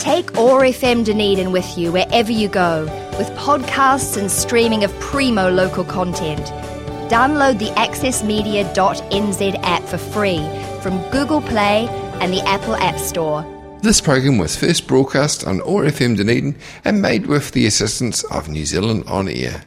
Take OAR FM Dunedin with you wherever you go, with podcasts and streaming of primo local content. Download the accessmedia.nz app for free from Google Play and the Apple App Store. This program was first broadcast on OAR FM Dunedin and made with the assistance of New Zealand On Air.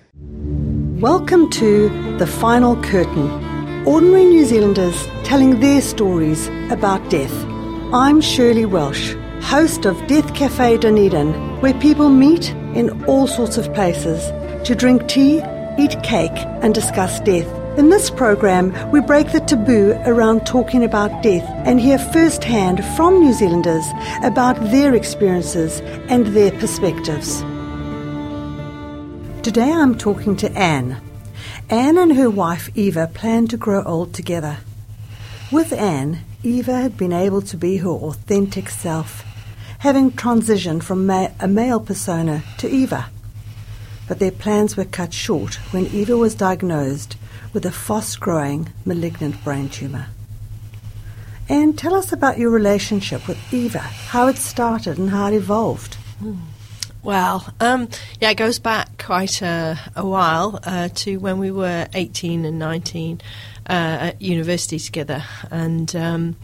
Welcome to The Final Curtain. Ordinary New Zealanders telling their stories about death. I'm Shirley Welsh host of Death Cafe Dunedin, where people meet in all sorts of places to drink tea, eat cake, and discuss death. In this program, we break the taboo around talking about death and hear firsthand from New Zealanders about their experiences and their perspectives. Today I'm talking to Anne. Anne and her wife Eva plan to grow old together. With Anne, Eva had been able to be her authentic self having transitioned from ma- a male persona to Eva. But their plans were cut short when Eva was diagnosed with a fast growing malignant brain tumour. And tell us about your relationship with Eva, how it started and how it evolved. Well, um, yeah, it goes back quite a, a while uh, to when we were 18 and 19 uh, at university together. And um,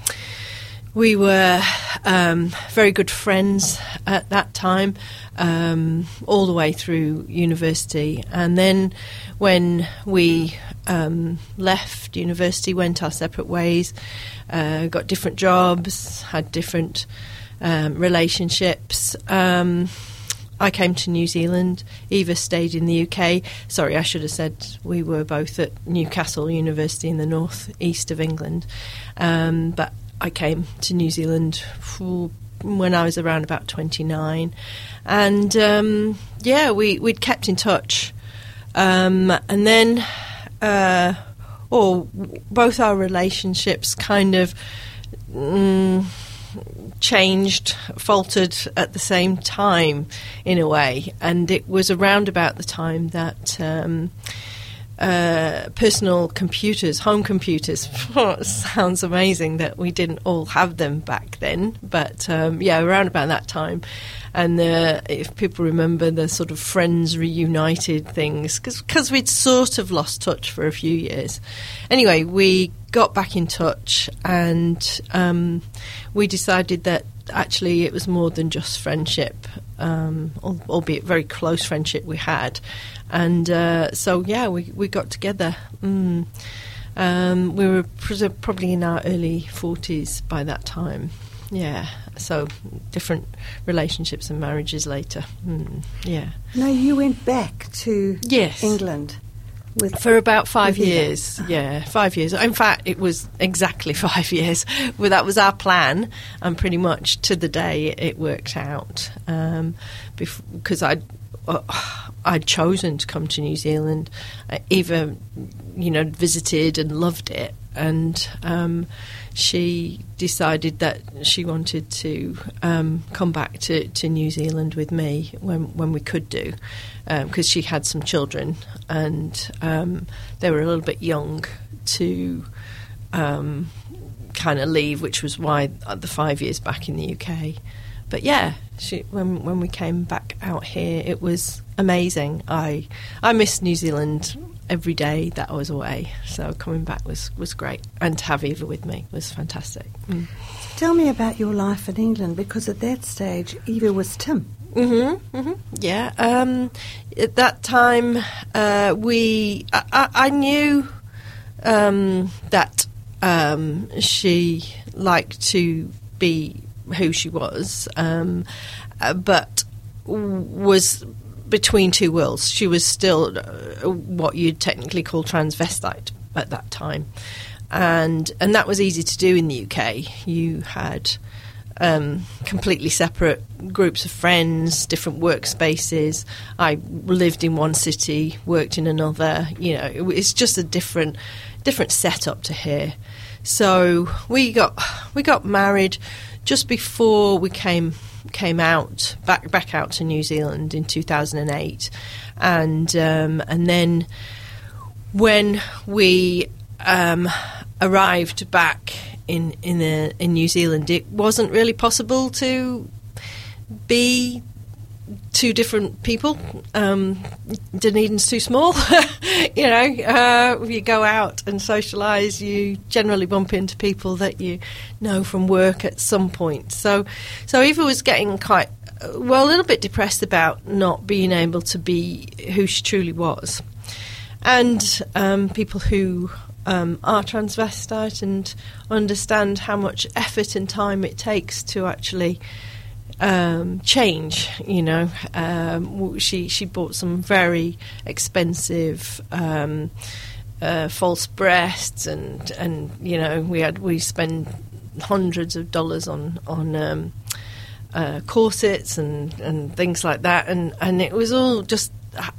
we were um, very good friends at that time, um, all the way through university. And then when we um, left university, went our separate ways, uh, got different jobs, had different um, relationships. Um, I came to New Zealand. Eva stayed in the UK. Sorry, I should have said we were both at Newcastle University in the north east of England. Um, but I came to New Zealand when I was around about 29. And um, yeah, we, we'd kept in touch. Um, and then, uh, or both our relationships kind of mm, changed, faltered at the same time in a way. And it was around about the time that. Um, uh, personal computers, home computers. sounds amazing that we didn't all have them back then, but um, yeah, around about that time. And if people remember the sort of friends reunited things, because we'd sort of lost touch for a few years. Anyway, we got back in touch and um, we decided that actually it was more than just friendship, um, albeit very close friendship we had. And uh, so, yeah, we, we got together. Mm. Um, we were probably in our early 40s by that time. Yeah, so different relationships and marriages later. Mm. Yeah. Now, you went back to yes. England. With for about five years, yeah, five years. In fact, it was exactly five years. Well, that was our plan, and pretty much to the day it worked out. Because um, I, uh, I'd chosen to come to New Zealand, I even you know visited and loved it, and um, she decided that she wanted to um, come back to, to New Zealand with me when when we could do, because um, she had some children and um, they were a little bit young to um, kind of leave, which was why the five years back in the UK. But yeah, she, when when we came back out here, it was amazing. I I miss New Zealand every day that I was away. So coming back was, was great. And to have Eva with me was fantastic. Mm. Tell me about your life in England because at that stage, Eva was Tim. Mm-hmm, mm-hmm. Yeah. Um, at that time, uh, we I, I knew um, that um, she liked to be who she was, um, uh, but was between two worlds. She was still uh, what you'd technically call transvestite at that time, and and that was easy to do in the UK. You had um, completely separate groups of friends, different workspaces. I lived in one city, worked in another. You know, it's just a different different setup to here. So we got we got married just before we came came out back back out to New Zealand in 2008, and um, and then when we um, arrived back in in the, in New Zealand, it wasn't really possible to be two different people. Um, Dunedin's too small. you know, uh, you go out and socialise, you generally bump into people that you know from work at some point. So, so Eva was getting quite well, a little bit depressed about not being able to be who she truly was, and um, people who. Um, are transvestite and understand how much effort and time it takes to actually um, change. You know, um, she she bought some very expensive. Um, uh, false breasts and and you know we had we spend hundreds of dollars on on um, uh, corsets and, and things like that and and it was all just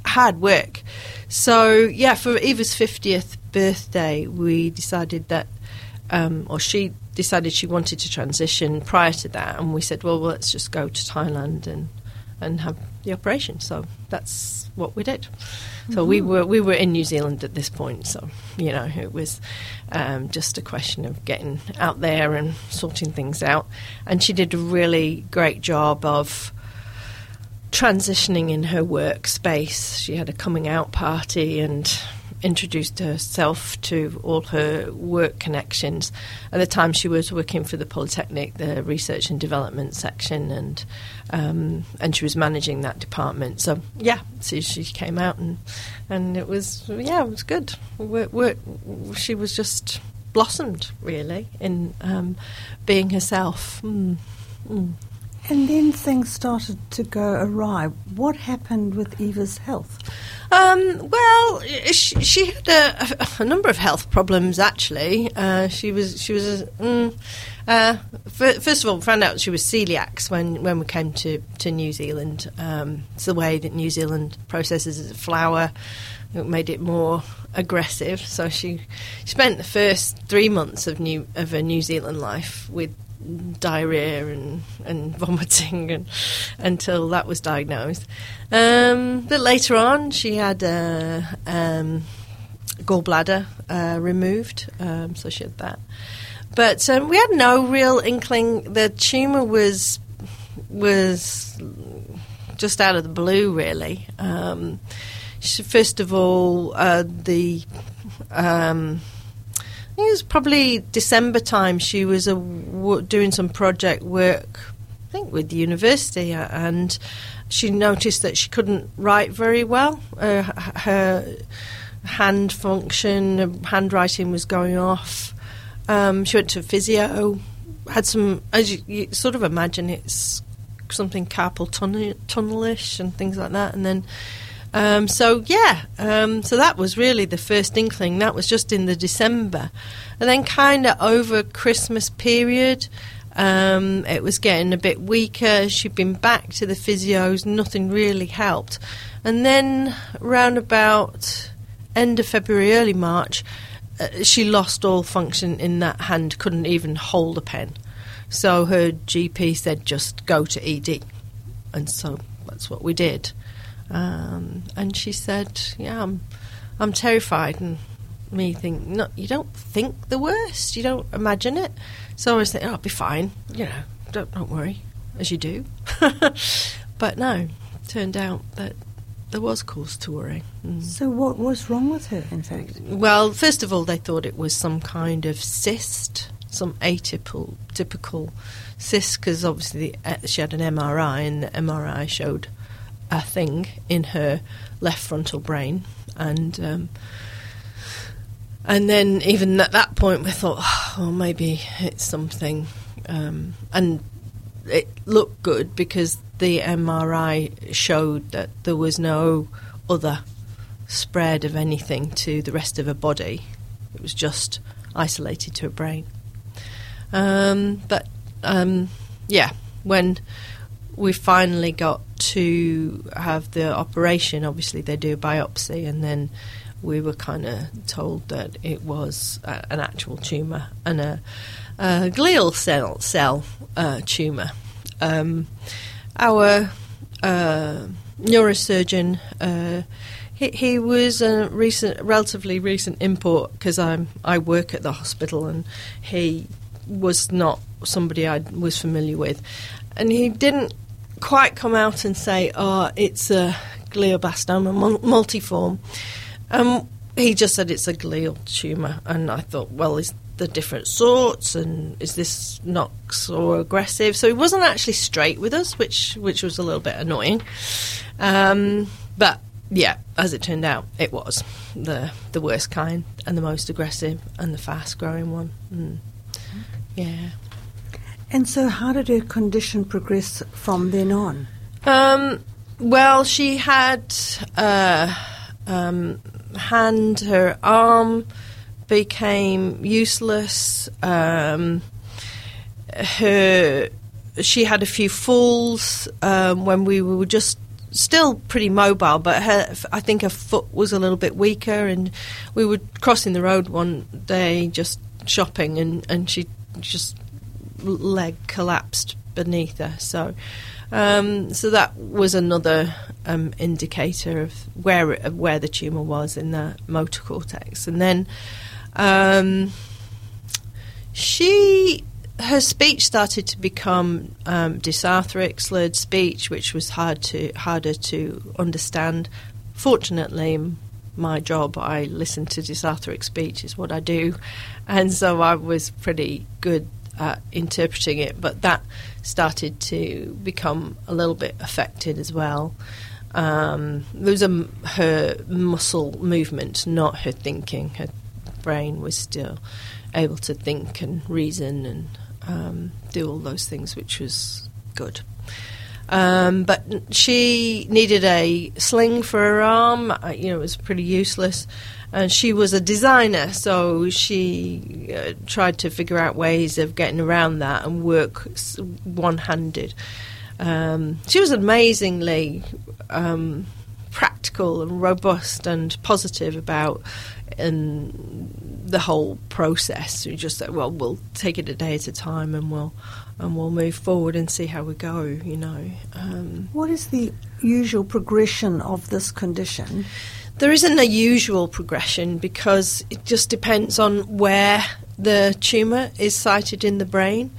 hard work so yeah for Eva's 50th birthday we decided that um, or she decided she wanted to transition prior to that, and we said, well, well let's just go to Thailand and and have the operation. So that's what we did. So mm-hmm. we were we were in New Zealand at this point. So you know it was um, just a question of getting out there and sorting things out. And she did a really great job of transitioning in her workspace. She had a coming out party and introduced herself to all her work connections. At the time, she was working for the Polytechnic, the research and development section, and um, and she was managing that department. So yeah, so she came out and and it was yeah, it was good. We're, we're, she was just blossomed really in um, being herself. Mm. Mm. And then things started to go awry. What happened with Eva's health? Um, well, she, she had a, a, number of health problems. Actually, uh, she was she was. Mm, uh, first of all, found out she was celiac when, when we came to, to New Zealand. Um, it's the way that New Zealand processes flour. It made it more aggressive. So she, she spent the first three months of new of her New Zealand life with diarrhea and, and vomiting and, until that was diagnosed. Um, but later on, she had a um, gallbladder uh, removed, um, so she had that. But um, we had no real inkling. The tumour was was just out of the blue, really. Um, she, first of all, uh, the um, it was probably December time. She was a, w- doing some project work, I think, with the university, uh, and she noticed that she couldn't write very well. Uh, her hand function, handwriting was going off. Um, she went to physio, had some, as you, you, sort of imagine, it's something carpal tunnel, tunnelish and things like that, and then um, so yeah, um, so that was really the first inkling. That was just in the December, and then kind of over Christmas period, um, it was getting a bit weaker. She'd been back to the physios, nothing really helped, and then round about end of February, early March, uh, she lost all function in that hand, couldn't even hold a pen. So her GP said, just go to ED, and so that's what we did. Um, and she said, "Yeah, I'm, I'm terrified." And me think, "No, you don't think the worst. You don't imagine it." So I was thinking, "Oh, I'll be fine. You know, don't don't worry, as you do." but no, turned out that there was cause to worry. Mm. So what was wrong with her, in fact? Well, first of all, they thought it was some kind of cyst, some atypical typical cyst, because obviously the, uh, she had an MRI, and the MRI showed a thing in her left frontal brain, and um, and then even at that point we thought, oh, maybe it's something, um, and it looked good because the MRI showed that there was no other spread of anything to the rest of her body. It was just isolated to her brain. Um, but um, yeah, when we finally got to have the operation, obviously they do a biopsy, and then we were kind of told that it was a, an actual tumour and a, a, glial cell cell uh, tumour. Um, our uh, neurosurgeon. Uh, he, he, was a recent, relatively recent import because I I work at the hospital, and he was not somebody I was familiar with, and he didn't quite come out and say, "Oh, it's a glioblastoma multiforme." Um, he just said it's a glial tumour, and I thought, well, is the different sorts, and is this not so aggressive? So he wasn't actually straight with us, which which was a little bit annoying. Um, but yeah, as it turned out, it was the the worst kind and the most aggressive and the fast growing one. Mm. Yeah. And so, how did her condition progress from then on? Um, well, she had uh, um, hand, her arm became useless. Um, her, she had a few falls um, when we were just still pretty mobile, but her, I think her foot was a little bit weaker, and we were crossing the road one day just shopping, and, and she just leg collapsed beneath her. So, um, so that was another um, indicator of where of where the tumor was in the motor cortex, and then um, she her speech started to become um, dysarthric, slurred speech, which was hard to harder to understand. Fortunately, my job, I listen to dysarthric speech, is what I do, and so I was pretty good at interpreting it. But that started to become a little bit affected as well. Um, there was her muscle movement, not her thinking. Her brain was still able to think and reason and um, do all those things, which was good. Um, but she needed a sling for her arm. You know, it was pretty useless. And she was a designer, so she uh, tried to figure out ways of getting around that and work one handed. Um, she was amazingly um, practical and robust and positive about and the whole process. We just said, well, we'll take it a day at a time, and we'll and we'll move forward and see how we go. You know. Um, what is the usual progression of this condition? There isn't a usual progression because it just depends on where the tumour is sited in the brain.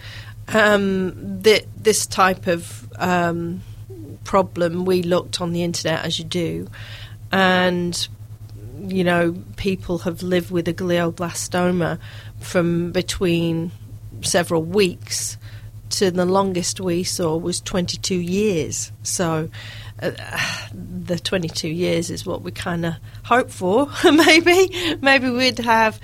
Um, the, this type of um, problem, we looked on the internet as you do, and you know, people have lived with a glioblastoma from between several weeks to the longest we saw was 22 years. So uh, the 22 years is what we kind of hope for. maybe, maybe we'd have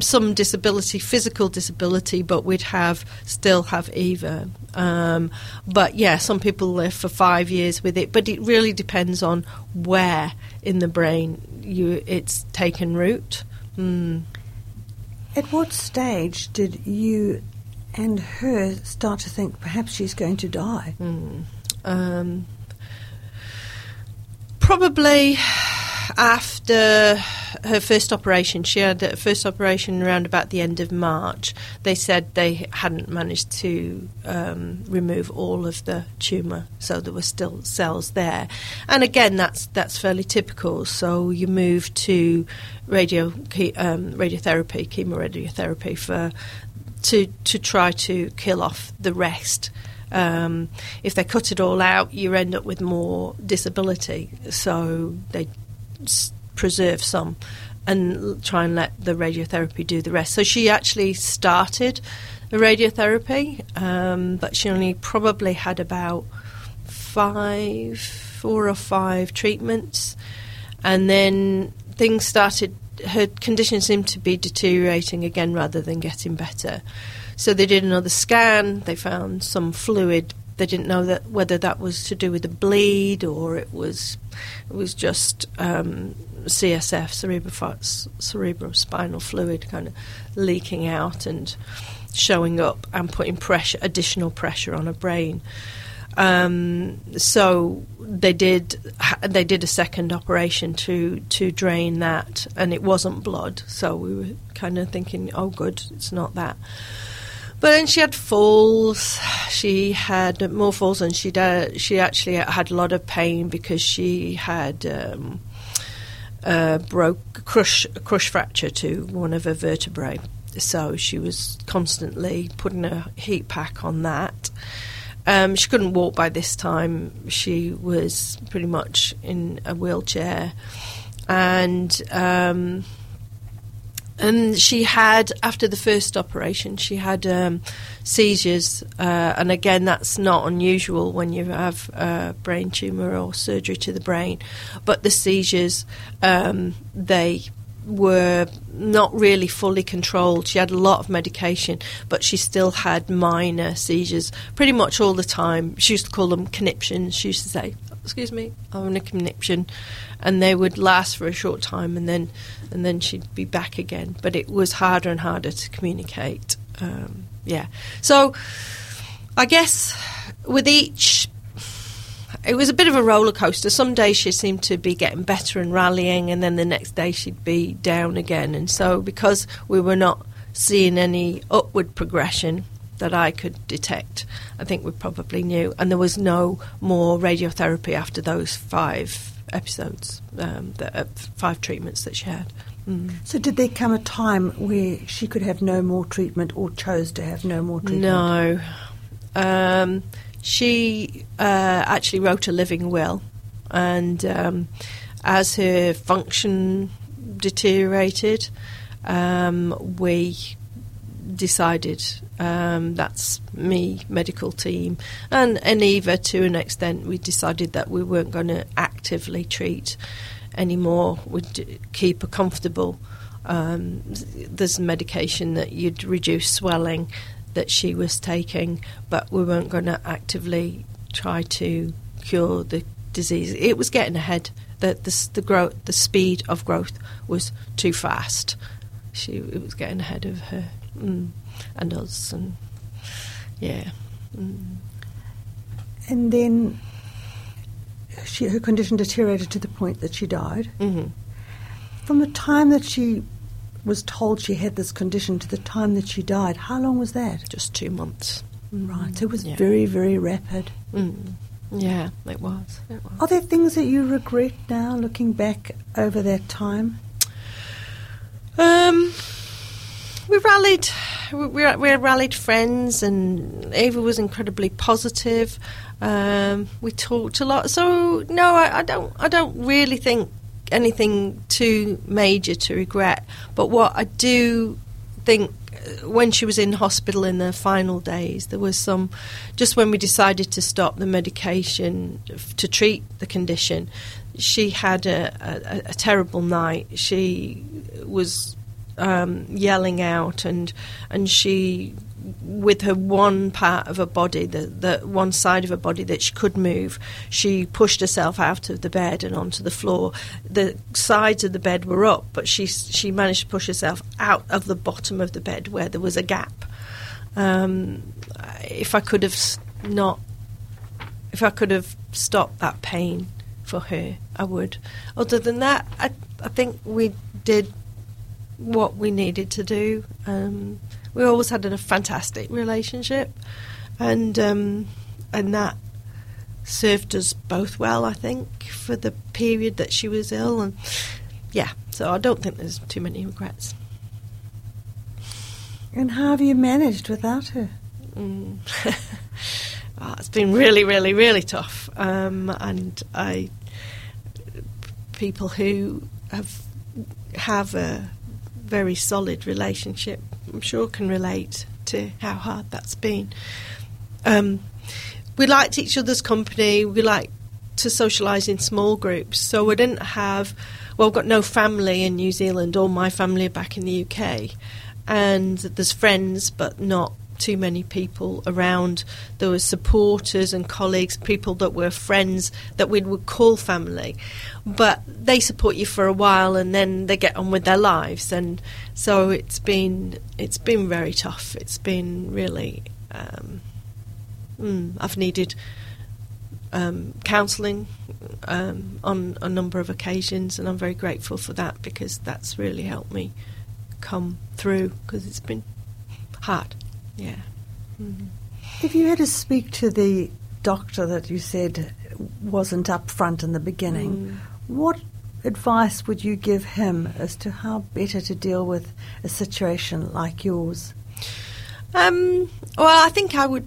some disability, physical disability, but we'd have still have EVA. Um, but yeah, some people live for five years with it. But it really depends on where in the brain you it's taken root. Mm. At what stage did you and her start to think perhaps she's going to die? Mm. Um, probably after her first operation, she had a first operation around about the end of March. They said they hadn't managed to um, remove all of the tumour, so there were still cells there. And again, that's that's fairly typical. So you move to radio um, radiotherapy, chemoradiotherapy for to to try to kill off the rest. Um, if they cut it all out, you end up with more disability. So they preserve some and try and let the radiotherapy do the rest. So she actually started the radiotherapy, um, but she only probably had about five, four or five treatments, and then things started. Her condition seemed to be deteriorating again rather than getting better. So they did another scan. They found some fluid. They didn't know that whether that was to do with a bleed or it was it was just um, CSF, cerebrospinal fluid, kind of leaking out and showing up and putting pressure, additional pressure on her brain. Um, so they did they did a second operation to to drain that, and it wasn't blood. So we were kind of thinking, oh, good, it's not that. But then she had falls. She had more falls, and she uh, she actually had a lot of pain because she had um, a broke crush crush fracture to one of her vertebrae. So she was constantly putting a heat pack on that. Um, she couldn't walk by this time. She was pretty much in a wheelchair, and um, and she had after the first operation, she had um, seizures, uh, and again, that's not unusual when you have a brain tumor or surgery to the brain. But the seizures, um, they were not really fully controlled. She had a lot of medication, but she still had minor seizures pretty much all the time. She used to call them conniptions. She used to say, "Excuse me, I'm having a conniption," and they would last for a short time, and then and then she'd be back again. But it was harder and harder to communicate. Um, yeah, so I guess with each it was a bit of a roller coaster. Some days she seemed to be getting better and rallying, and then the next day she'd be down again. And so, because we were not seeing any upward progression that I could detect, I think we probably knew. And there was no more radiotherapy after those five episodes, um, the, uh, five treatments that she had. Mm. So, did there come a time where she could have no more treatment or chose to have no more treatment? No. Um, she uh, actually wrote a living will, and um, as her function deteriorated, um, we decided um, that's me, medical team, and, and Eva to an extent. We decided that we weren't going to actively treat anymore. We'd keep her comfortable. Um, there's medication that you'd reduce swelling that she was taking, but we weren't going to actively try to cure the disease. It was getting ahead. The the the growth, the speed of growth was too fast. She it was getting ahead of her mm, and us, and yeah. Mm. And then she, her condition deteriorated to the point that she died. Mm-hmm. From the time that she was told she had this condition to the time that she died, how long was that? Just two months. Right, so it was yeah. very, very rapid. Mm. Yeah, it was. it was. Are there things that you regret now, looking back over that time? Um, we rallied. We, we rallied friends, and Eva was incredibly positive. Um, we talked a lot. So no, I, I don't. I don't really think anything too major to regret. But what I do think uh, when she was in hospital in the final days, there was some, just when we decided to stop the medication to treat the condition, she had a, a, a terrible night. She was um, yelling out and and she with her one part of her body, the, the one side of her body that she could move, she pushed herself out of the bed and onto the floor. The sides of the bed were up, but she she managed to push herself out of the bottom of the bed where there was a gap. Um, if I could have not, if I could have stopped that pain for her, I would. Other than that, I I think we did what we needed to do. Um, we always had a fantastic relationship, and um, and that served us both well. I think for the period that she was ill, and yeah, so I don't think there's too many regrets. And how have you managed without her? Mm. well, it's been really, really, really tough, um, and I people who have have a very solid relationship I'm sure can relate to how hard that's been. Um, we liked each other's company. We liked to socialise in small groups. So we didn't have, well, I've got no family in New Zealand. All my family are back in the UK. And there's friends, but not too many people around. There were supporters and colleagues, people that were friends that we would call family, but they support you for a while and then they get on with their lives. And so it's been it's been very tough. It's been really. Um, mm, I've needed um, counselling um, on a number of occasions, and I'm very grateful for that because that's really helped me come through because it's been hard. Yeah. Mm-hmm. If you had to speak to the doctor that you said wasn't up front in the beginning, mm. what advice would you give him as to how better to deal with a situation like yours? Um, well, I think I would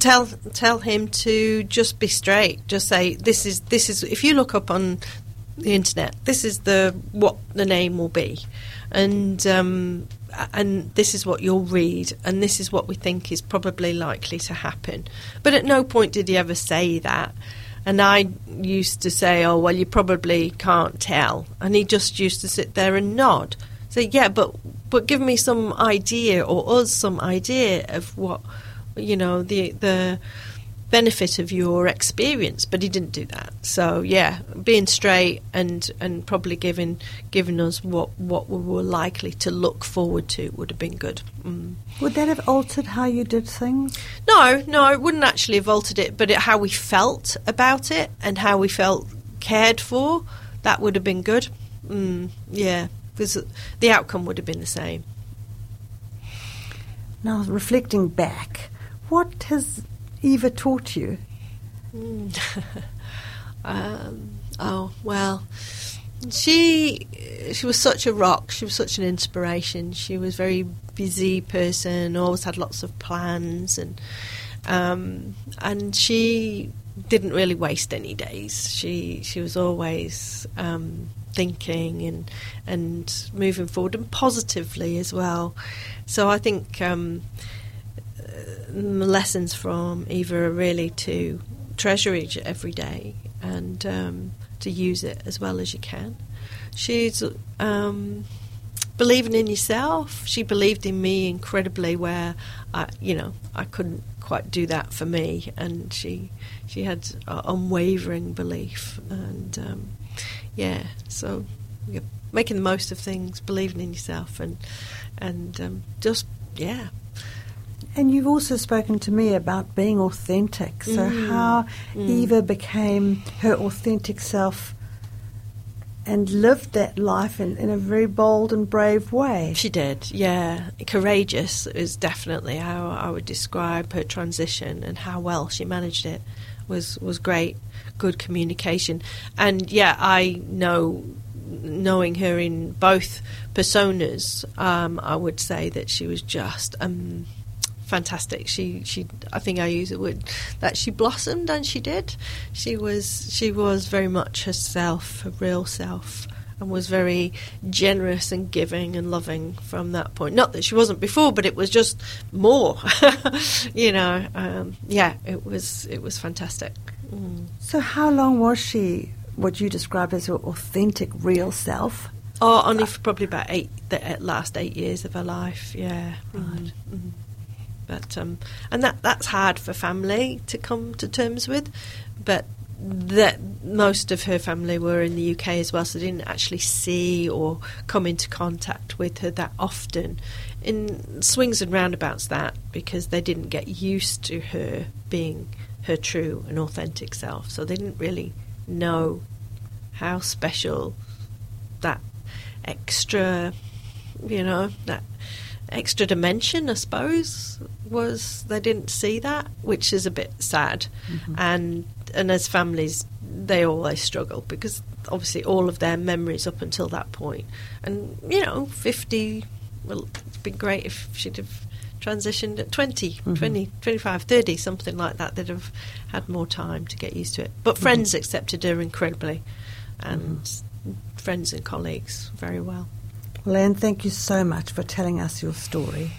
tell tell him to just be straight. Just say this is this is. If you look up on the internet, this is the what the name will be, and um, and this is what you'll read, and this is what we think is probably likely to happen. But at no point did he ever say that. And I used to say, "Oh, well, you probably can't tell," and he just used to sit there and nod. Say, "Yeah, but but give me some idea or us some idea of what you know the the." Benefit of your experience, but he didn't do that. So yeah, being straight and and probably giving giving us what what we were likely to look forward to would have been good. Mm. Would that have altered how you did things? No, no, it wouldn't actually have altered it, but it, how we felt about it and how we felt cared for, that would have been good. Mm, yeah, because the outcome would have been the same. Now, reflecting back, what has Eva taught you? Um, oh well, she she was such a rock. She was such an inspiration. She was very busy person. Always had lots of plans, and um, and she didn't really waste any days. She she was always um, thinking and and moving forward and positively as well. So I think um, lessons from Eva really to treasure each every day and um, to use it as well as you can. She's um, believing in yourself. She believed in me incredibly, where I, you know, I couldn't quite do that for me, and she she had unwavering belief, and um, yeah, so making the most of things, believing in yourself, and and um, just yeah, and you've also spoken to me about being authentic. So, mm. how mm. Eva became her authentic self and lived that life in, in a very bold and brave way. She did, yeah. Courageous is definitely how I would describe her transition and how well she managed it was, was great, good communication. And yeah, I know knowing her in both personas, um, I would say that she was just um, fantastic. She she I think I use the word that she blossomed and she did. She was she was very much herself, her real self. And was very generous and giving and loving from that point. Not that she wasn't before, but it was just more. you know, um, yeah, it was it was fantastic. Mm. So, how long was she? What you describe as her authentic, real self? Oh, only for probably about eight, the last eight years of her life. Yeah, right. Mm-hmm. But um, and that that's hard for family to come to terms with. But that most of her family were in the UK as well, so they didn't actually see or come into contact with her that often. In swings and roundabouts, that because they didn't get used to her being her true and authentic self, so they didn't really know how special that extra, you know, that extra dimension, I suppose, was they didn't see that, which is a bit sad. Mm-hmm. And and as families, they always struggle because obviously all of their memories up until that point, and you know, fifty. Well, it's been great if she'd have transitioned at 20, mm-hmm. 20, 25, 30, something like that. They'd have had more time to get used to it. But mm-hmm. friends accepted her incredibly, and mm-hmm. friends and colleagues very well. Len, thank you so much for telling us your story.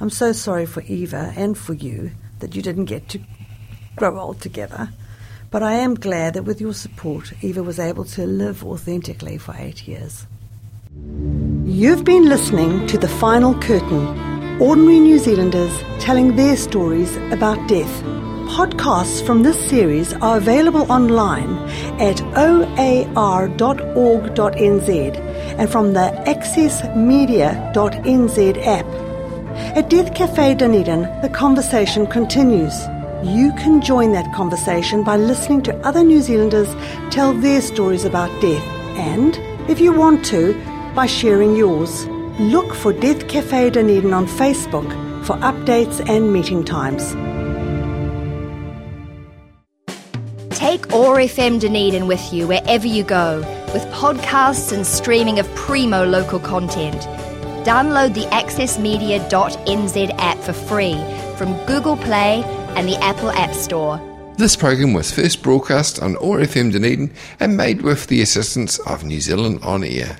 I'm so sorry for Eva and for you that you didn't get to grow old together. But I am glad that with your support, Eva was able to live authentically for eight years. You've been listening to The Final Curtain Ordinary New Zealanders telling their stories about death. Podcasts from this series are available online at oar.org.nz and from the accessmedia.nz app. At Death Cafe Dunedin, the conversation continues. You can join that conversation by listening to other New Zealanders tell their stories about death and, if you want to, by sharing yours. Look for Death Cafe Dunedin on Facebook for updates and meeting times. Take OAR FM Dunedin with you wherever you go with podcasts and streaming of primo local content. Download the accessmedia.nz app for free from Google Play and the Apple App Store. This program was first broadcast on OAR FM Dunedin and made with the assistance of New Zealand On Air.